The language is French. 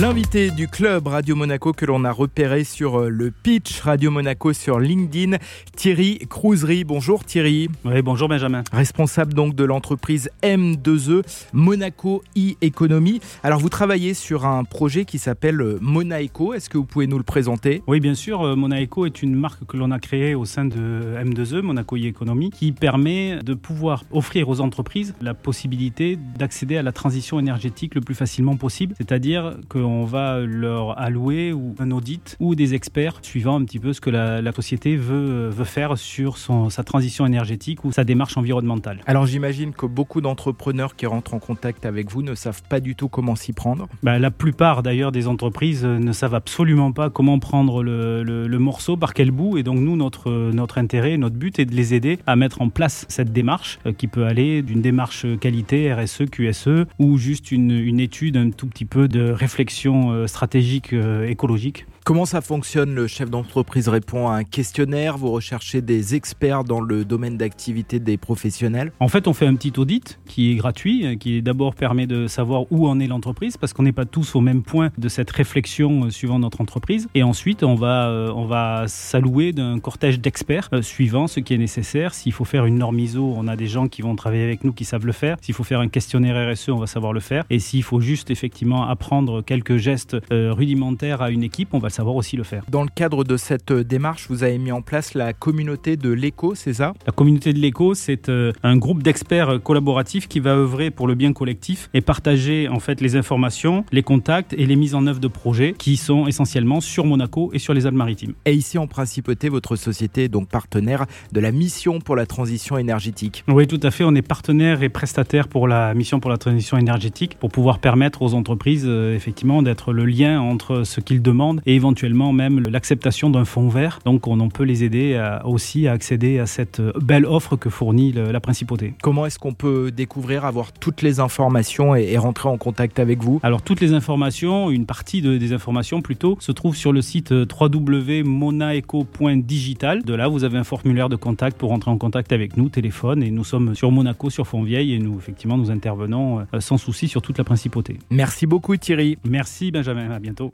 L'invité du club Radio Monaco que l'on a repéré sur euh, le pitch Radio Monaco sur LinkedIn, Thierry Crousery. Bonjour Thierry. Oui, bonjour Benjamin. Responsable donc de l'entreprise M2E Monaco e-Economy. Alors vous travaillez sur un projet qui s'appelle euh, Monaco. Est-ce que vous pouvez nous le présenter? Oui, bien sûr. Euh, Monaco est une marque que l'on a créée au sein de M2E, Monaco e-Economy, qui permet de pouvoir offrir aux entreprises la possibilité d'accéder à la transition énergétique le plus facilement possible. C'est-à-dire que on va leur allouer ou un audit ou des experts suivant un petit peu ce que la, société veut, veut faire sur son, sa transition énergétique ou sa démarche environnementale. Alors j'imagine que beaucoup d'entrepreneurs qui rentrent en contact avec vous ne savent pas du tout comment s'y prendre. Bah, la plupart d'ailleurs des entreprises ne savent absolument pas comment prendre le, le, morceau, par quel bout. Et donc nous, notre, notre intérêt, notre but est de les aider à mettre en place cette démarche euh, qui peut aller d'une démarche qualité RSE, QSE ou juste une, une étude, un tout petit peu de réflexion euh, stratégique euh, écologique Comment ça fonctionne Le chef d'entreprise répond à un questionnaire, vous recherchez des experts dans le domaine d'activité des professionnels En fait, on fait un petit audit qui est gratuit, qui d'abord permet de savoir où en est l'entreprise, parce qu'on n'est pas tous au même point de cette réflexion euh, suivant notre entreprise. Et ensuite, on va, euh, on va s'allouer d'un cortège d'experts euh, suivant ce qui est nécessaire. S'il faut faire une norme ISO, on a des gens qui vont travailler avec nous qui savent le faire. S'il faut faire un questionnaire RSE, on va savoir le faire. Et s'il faut juste effectivement apprendre quelques gestes rudimentaires à une équipe, on va savoir aussi le faire. Dans le cadre de cette euh, démarche, vous avez mis en place la communauté de l'éco, c'est ça? La communauté de l'éco, c'est euh, un groupe d'experts euh, collaboratifs qui va œuvrer pour le bien collectif et partager en fait les informations, les contacts et les mises en œuvre de projets qui sont essentiellement sur Monaco et sur les Alpes-Maritimes. Et ici en principauté, votre société est donc partenaire de la mission pour la transition énergétique. Oui, tout à fait. On est partenaire et prestataire pour la mission pour la transition énergétique pour pouvoir permettre aux entreprises effectivement d'être le lien entre ce qu'ils demandent et éventuellement même l'acceptation d'un fonds vert. Donc on, peut les aider aussi à accéder à cette belle offre que fournit la principauté. Comment est-ce qu'on peut découvrir, avoir toutes les informations et, rentrer en contact avec vous? Alors toutes les informations, une partie des informations plutôt, se trouve sur le site euh, www.monaeco.digital. De là, vous avez un formulaire de contact pour rentrer en contact avec nous, téléphone, et nous sommes sur Monaco, sur Fontvieille, et nous, effectivement, nous intervenons euh, sans souci sur toute la principauté. Merci beaucoup Thierry. Merci Benjamin, à bientôt.